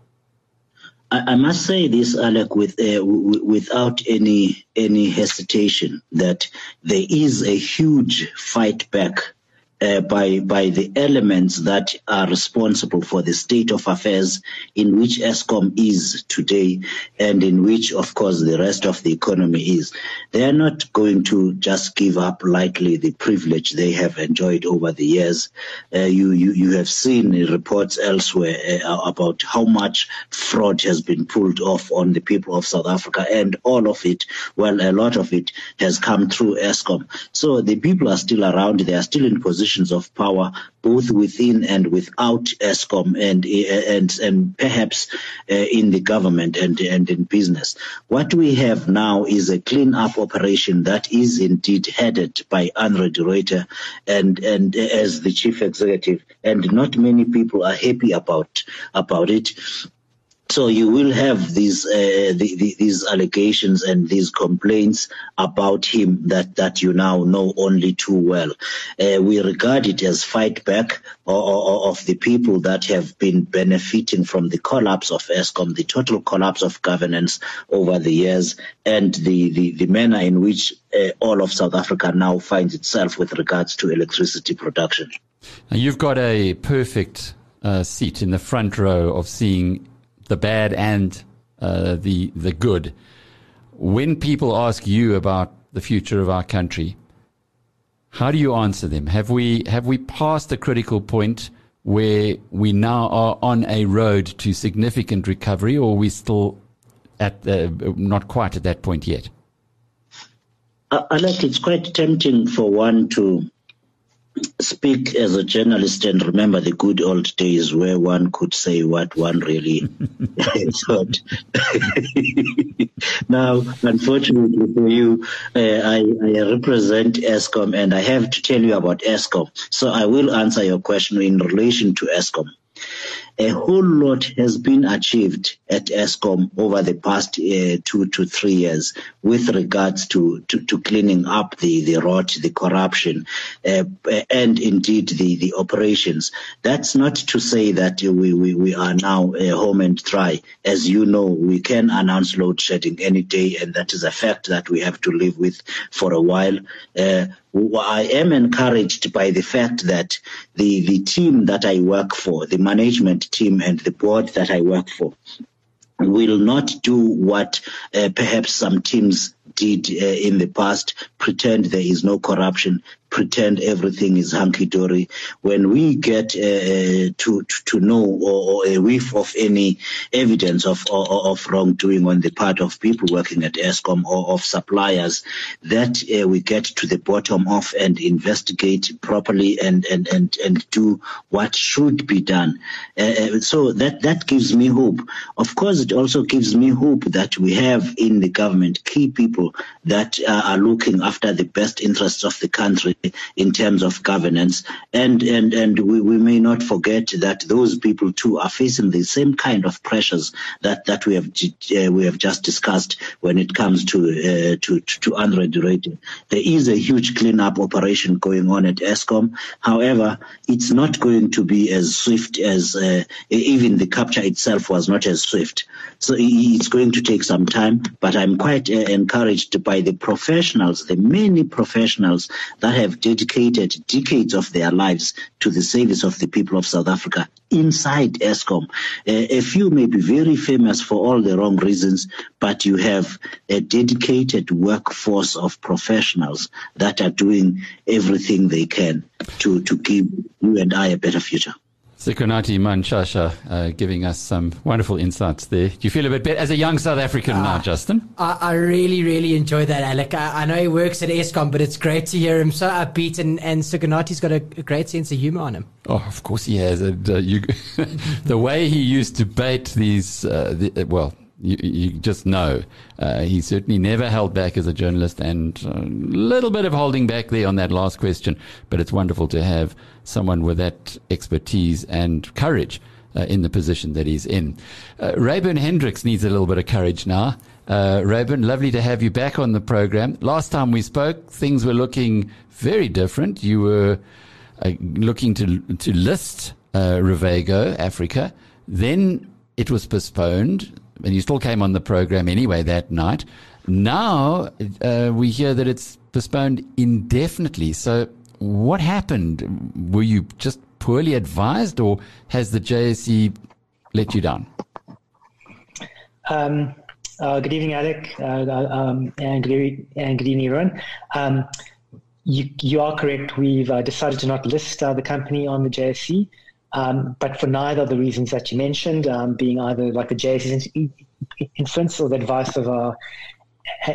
I, I must say this, Alec, with uh, w- without any any hesitation, that there is a huge fight back uh, by by the elements that are responsible for the state of affairs in which Eskom is today, and in which, of course, the rest of the economy is. They are not going to just give up lightly the privilege they have enjoyed over the years. Uh, you, you you have seen reports elsewhere uh, about how much fraud has been pulled off on the people of South Africa, and all of it, well, a lot of it has come through Eskom. So the people are still around; they are still in position positions of power, both within and without Eskom, and and and perhaps uh, in the government and and in business. What we have now is a clean up operation that is indeed headed by Andre de and and as the chief executive, and not many people are happy about about it. So you will have these uh, the, the, these allegations and these complaints about him that, that you now know only too well. Uh, we regard it as fight back or, or, of the people that have been benefiting from the collapse of Eskom, the total collapse of governance over the years, and the, the, the manner in which uh, all of South Africa now finds itself with regards to electricity production. Now you've got a perfect uh, seat in the front row of seeing the bad and uh, the the good. When people ask you about the future of our country, how do you answer them? Have we have we passed the critical point where we now are on a road to significant recovery, or are we still at the, not quite at that point yet? I like it's quite tempting for one to speak as a journalist and remember the good old days where one could say what one really *laughs* thought. *laughs* now, unfortunately for you, uh, I, I, represent Eskom and I have to tell you about Eskom. So I will answer your question in relation to Eskom a whole lot has been achieved at Eskom over the past uh, two to three years with regards to, to, to, cleaning up the, the rot, the corruption, uh, and indeed the, the operations. That's not to say that we, we, we are now uh, home and dry. As you know, we can announce load shedding any day, and that is a fact that we have to live with for a while. Uh, I am encouraged by the fact that the, the team that I work for, the management team and the board that I work for, will not do what uh, perhaps some teams did uh, in the past, pretend there is no corruption, pretend everything is hunky dory. When we get uh, uh, to, to, know or, or, a whiff of any evidence of or, of wrongdoing on the part of people working at Eskom or of suppliers, that uh, we get to the bottom of and investigate properly and and and and do what should be done. Uh, uh, so that that gives me hope. Of course, it also gives me hope that we have in the government key people that uh, are looking after the best interests of the country in terms of governance. And, and, and we, we may not forget that those people too are facing the same kind of pressures that, that we have, uh, we have just discussed when it comes to, uh, to, to de Ruyter. There is a huge cleanup operation going on at Eskom. However, it's not going to be as swift as, uh, even the capture itself was not as swift. So it's going to take some time, but I'm quite uh, encouraged by the professionals, the many professionals that have have dedicated decades of their lives to the service of the people of South Africa inside Eskom. Uh, a few may be very famous for all the wrong reasons, but you have a dedicated workforce of professionals that are doing everything they can to, to give you and I a better future. Sikonathi Mantshantsha uh, giving us some wonderful insights there. Do you feel a bit better as a young South African uh, now, Justin? I, I, really, really enjoy that, Alec. I, I, know he works at Eskom, but it's great to hear him so upbeat, and, and Sikonathi's got a, a great sense of humor on him. Oh, of course he has. And, uh, you, *laughs* the way he used to bait these, uh, the, uh, well, you, you, just know uh, he certainly never held back as a journalist, and a little bit of holding back there on that last question. But it's wonderful to have someone with that expertise and courage uh, in the position that he's in. Uh, Reyburn Hendricks needs a little bit of courage now. Uh, Reyburn, lovely to have you back on the program. Last time we spoke, things were looking very different. You were uh, looking to to list uh, Revego Africa. Then it was postponed and you still came on the program anyway that night. Now uh, we hear that it's postponed indefinitely. So, what happened? Were you just poorly advised, or has the JSE let you down? Um, uh, good evening, Alec, uh, um, and, good and good evening, everyone. Um, you, you, are correct. We've uh, decided to not list uh, the company on the JSE, um, but for neither of the reasons that you mentioned, um, being either like the JSE's influence or the advice of our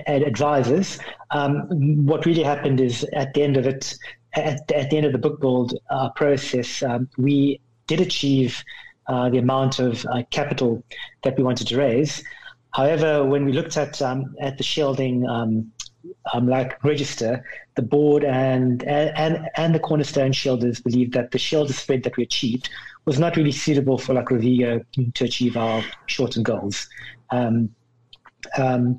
advisors. Um, what really happened is at the end of it, at, at the end of the book build uh, process, um, we did achieve uh, the amount of uh, capital that we wanted to raise. However, when we looked at um, at the shielding um, like register, the board and and and the cornerstone shielders believed that the shielder spread that we achieved was not really suitable for like Revego to achieve our short-term goals. Um, um,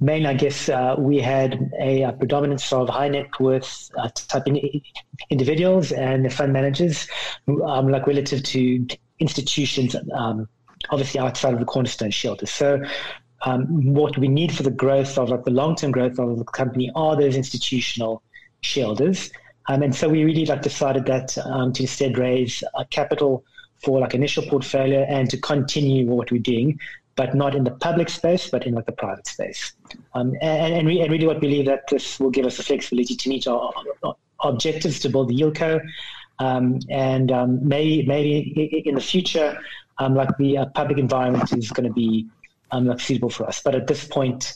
main, I guess, uh, we had a, a, predominance of high net worth uh, type in, individuals and the fund managers, um, like relative to institutions, um, obviously outside of the cornerstone shelter. So, um, what we need for the growth of like the long term growth of the company are those institutional shareholders. Um, and so we really like decided that um, to instead raise capital for like initial portfolio and to continue what we're doing but not in the public space, but in like the private space. Um, and, and, we, and, really what believe that this will give us the flexibility to meet our, our objectives to build the yieldco. Um, and um, maybe, maybe in the future, um, like the uh, public environment is going to be um, like suitable for us. But at this point,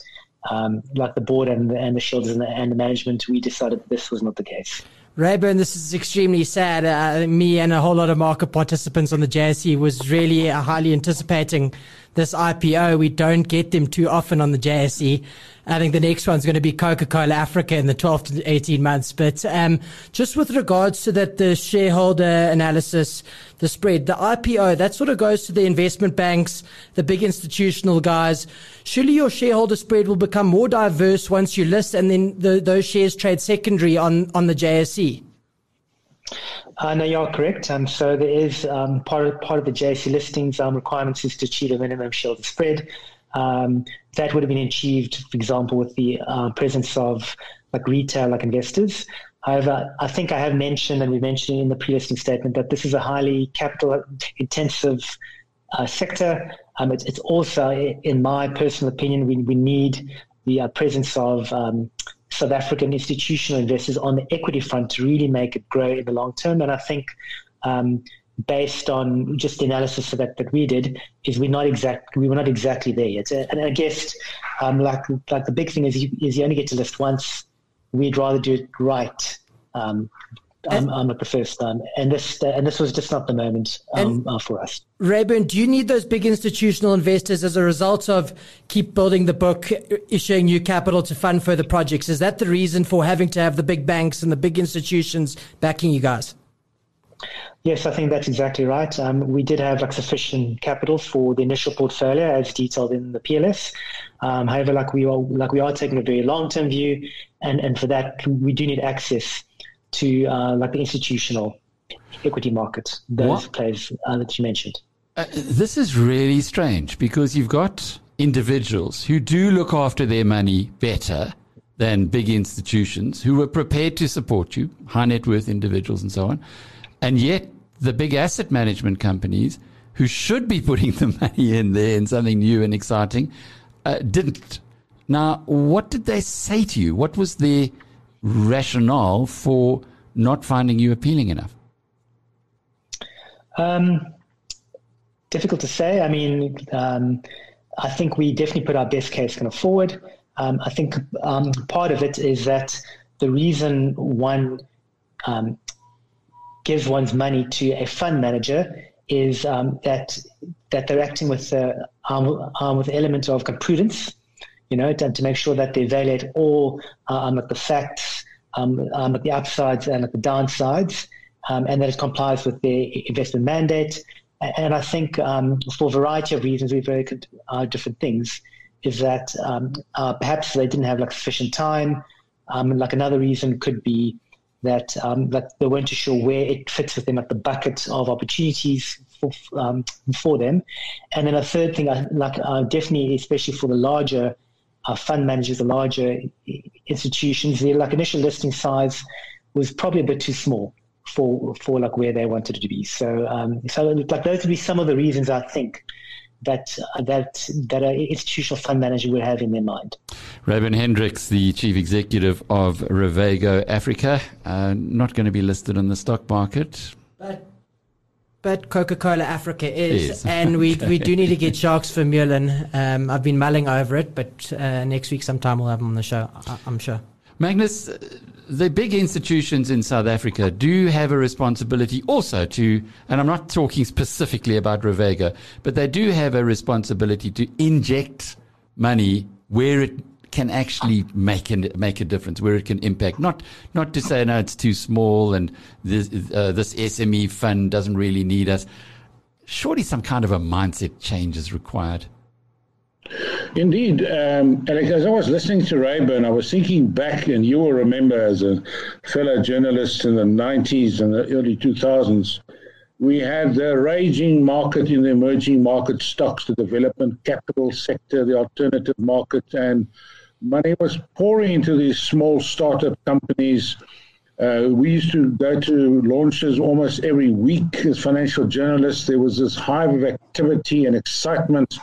um, like the board and the, and the shielders and the, and the management, we decided this was not the case. Reyburn, this is extremely sad. Uh, me and a whole lot of market participants on the JSE was really uh, highly anticipating this IPO. We don't get them too often on the JSE. I think the next one's going to be Coca-Cola Africa in the 12 to 18 months. But um, just with regards to that, the shareholder analysis, the spread, the IPO, that sort of goes to the investment banks, the big institutional guys. Surely your shareholder spread will become more diverse once you list and then the, those shares trade secondary on, on the JSE. Uh, no, you're correct. Um, so there is um, part of part of the JSE listings um, requirements is to achieve a minimum shareholder spread. Um, that would have been achieved, for example, with the uh, presence of like retail, like investors. However, I think I have mentioned, and we mentioned in the pre-listing statement, that this is a highly capital-intensive uh, sector. Um, it's, it's, also, in my personal opinion, we, we need the uh, presence of um, South African institutional investors on the equity front to really make it grow in the long term. And I think um, based on just the analysis that, that we did, is we're not exact we were not exactly there yet. And I guess um, like like the big thing is you, is you only get to list once. We'd rather do it right. Um, I'm, I'm at the first time, and this and this was just not the moment um, uh, for us. Reyburn, do you need those big institutional investors as a result of keep building the book, issuing new capital to fund further projects? Is that the reason for having to have the big banks and the big institutions backing you guys? Yes, I think that's exactly right. Um, we did have like sufficient capital for the initial portfolio, as detailed in the PLS. Um, however, like we are like we are taking a very long term view, and and for that we do need access to uh, like the institutional equity markets, those what? players uh, that you mentioned. Uh, this is really strange because you've got individuals who do look after their money better than big institutions who are prepared to support you, high net worth individuals and so on. And yet the big asset management companies who should be putting the *laughs* money in there in something new and exciting uh, didn't. Now, what did they say to you? What was their rationale for not finding you appealing enough? Um, difficult to say. I mean, um, I think we definitely put our best case kind of forward. Um, I think um, part of it is that the reason one um, gives one's money to a fund manager is um, that that they're acting with uh, um, with element of prudence, you know, to, make sure that they evaluate all um, the facts, um, um, at the upsides and at the downsides, um, and that it complies with their investment mandate. And I think um, for a variety of reasons, we've very uh, different things. Is that uh, perhaps they didn't have like sufficient time. like another reason could be that um, that they weren't too sure where it fits with within like the bucket of opportunities for um, for them. And then a third thing, like uh, definitely, especially for the larger uh, fund managers, the larger institutions, the like initial listing size was probably a bit too small for for like where they wanted it to be. So um, so like those would be some of the reasons I think that uh, that that an institutional fund manager would have in their mind. Reyburn Hendricks, the chief executive of Revego Africa, uh, not going to be listed on the stock market. But but Coca Cola Africa is, is. *laughs* and we okay. we do need to get Jacques Vermeulen. Um, I've been mulling over it, but uh, next week sometime we'll have them on the show. I- I'm sure. Magnus, the big institutions in South Africa do have a responsibility also to, and I'm not talking specifically about Revego, but they do have a responsibility to inject money where it can actually make a, make a difference, where it can impact. Not not to say no, it's too small, and this uh, this SME fund doesn't really need us. Surely, some kind of a mindset change is required. Indeed, um, Alec, as I was listening to Reyburn, I was thinking back, and you will remember as a fellow journalist in the 90s and the early 2000s, we had the raging market in the emerging market stocks, the development capital sector, the alternative market, and money was pouring into these small startup companies. Uh, we used to go to launches almost every week as financial journalists. There was this hive of activity and excitement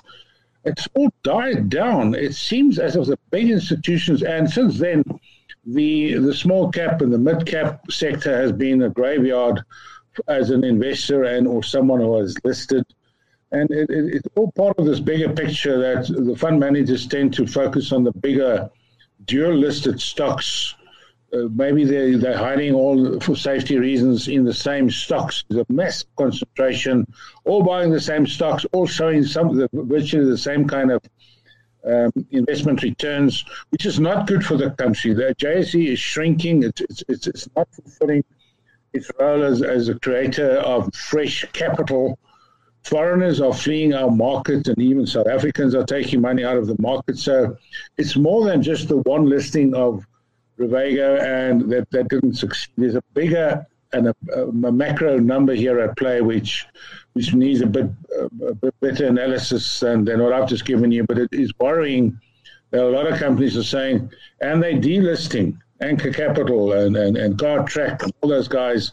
it's all died down. It seems as if the big institutions, and since then, the the small cap and the mid cap sector has been a graveyard as an investor and or someone who has listed. And it, it, it's all part of this bigger picture that the fund managers tend to focus on the bigger dual listed stocks uh, maybe they they're hiding all for safety reasons in the same stocks. There's a mass concentration, all buying the same stocks, all showing some the, virtually the same kind of um, investment returns, which is not good for the country. The JSE is shrinking. It's it's it's, it's not fulfilling its role as, as a creator of fresh capital. Foreigners are fleeing our market, and even South Africans are taking money out of the market. So it's more than just the one listing of Revego, and that, that didn't succeed. There's a bigger and a, a, macro number here at play, which which needs a bit, a bit better analysis than, than what I've just given you. But it is worrying that a lot of companies are saying, and they're delisting Anchor Capital and, and, and Cartrack and all those guys.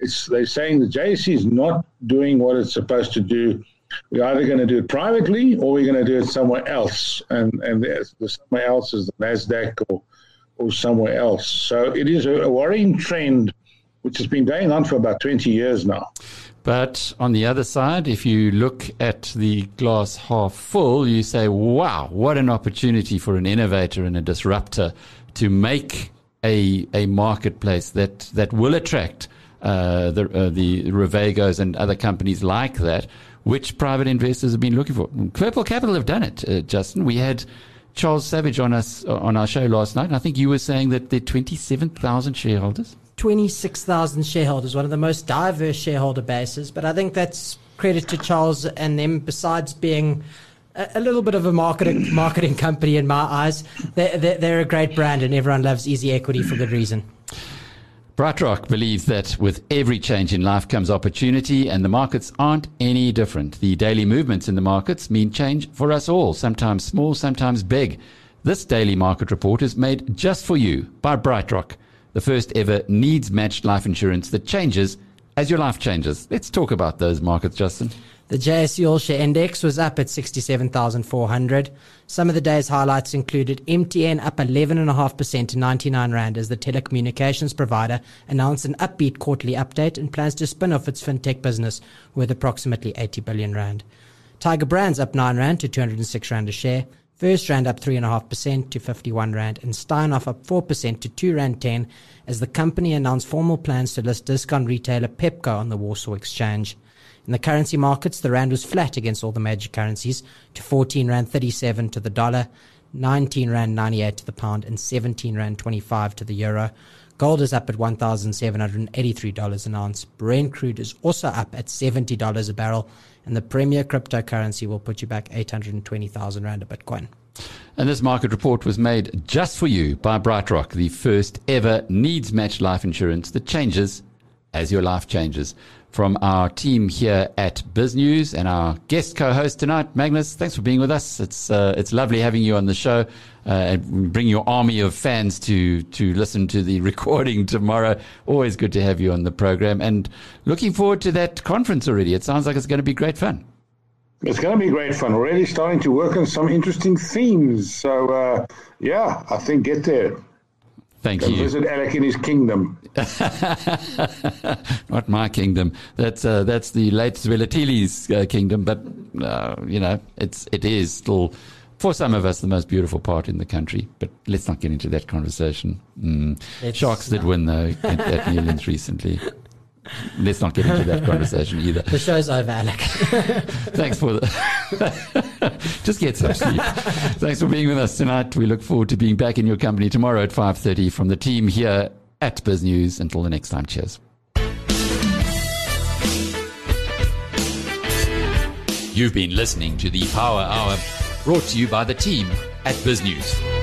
It's, they're saying the JSE is not doing what it's supposed to do. We're either going to do it privately or we're going to do it somewhere else. And, and the, the somewhere else is the NASDAQ or or somewhere else. So it is a, a worrying trend which has been going on for about 20 years now. But on the other side, if you look at the glass half full, you say, wow, what an opportunity for an innovator and a disruptor to make a, a marketplace that, that will attract uh, the, uh, the Revegos and other companies like that, which private investors have been looking for. Purple Capital have done it, uh, Justin. We had Charles Savage on us on our show last night, and I think you were saying that there are 27,000 shareholders. 26,000 shareholders, one of the most diverse shareholder bases. But I think that's credit to Charles and them, besides being a, little bit of a marketing, *coughs* marketing company in my eyes. They're, they're, they're a great brand, and everyone loves Easy Equity for good reason. BrightRock believes that with every change in life comes opportunity, and the markets aren't any different. The daily movements in the markets mean change for us all, sometimes small, sometimes big. This daily market report is made just for you by BrightRock, the first ever needs matched life insurance that changes as your life changes. Let's talk about those markets, Justin. The JSE All Share Index was up at 67,400. Some of the day's highlights included MTN up 11.5% to 99 Rand as the telecommunications provider announced an upbeat quarterly update and plans to spin off its fintech business worth approximately 80 billion Rand. Tiger Brands up 9 Rand to 206 Rand a share. FirstRand up 3.5% to 51 Rand and Steinhoff up 4% to 2 Rand 10 as the company announced formal plans to list discount retailer Pepco on the Warsaw Exchange. In the currency markets, the rand was flat against all the major currencies to 14 rand 37 to the dollar, 19 rand 98 to the pound, and 17 rand 25 to the euro. Gold is up at $1,783 an ounce. Brent crude is also up at $70 a barrel. And the premier cryptocurrency will put you back 820,000 Rand a Bitcoin. And this market report was made just for you by BrightRock, the first ever needs matched life insurance that changes as your life changes. From our team here at BizNews and our guest co-host tonight, Magnus. Thanks for being with us. It's uh, it's lovely having you on the show. Uh, and bring your army of fans to to listen to the *laughs* recording tomorrow. Always good to have you on the program, and looking forward to that conference already. It sounds like it's going to be great fun. It's going to be great fun. Already starting to work on some interesting themes. So uh, yeah, I think get there. Thank Go you. Visit Alec in his kingdom. *laughs* Not my kingdom. That's uh, that's the late Zwelithini's uh, kingdom, but uh, you know, it's it is still for some of us the most beautiful part in the country. But let's not get into that conversation. Mm. Let's Sharks did not. win though at, at Newlands *laughs* recently. Let's not get into that conversation either. The show's over, Alec. *laughs* Thanks for the. *laughs* Just get some sleep. Thanks for being with us tonight. We look forward to being back in your company tomorrow at five thirty from the team here at BizNews. Until the next time, cheers. You've been listening to the Power Hour, brought to you by the team at BizNews.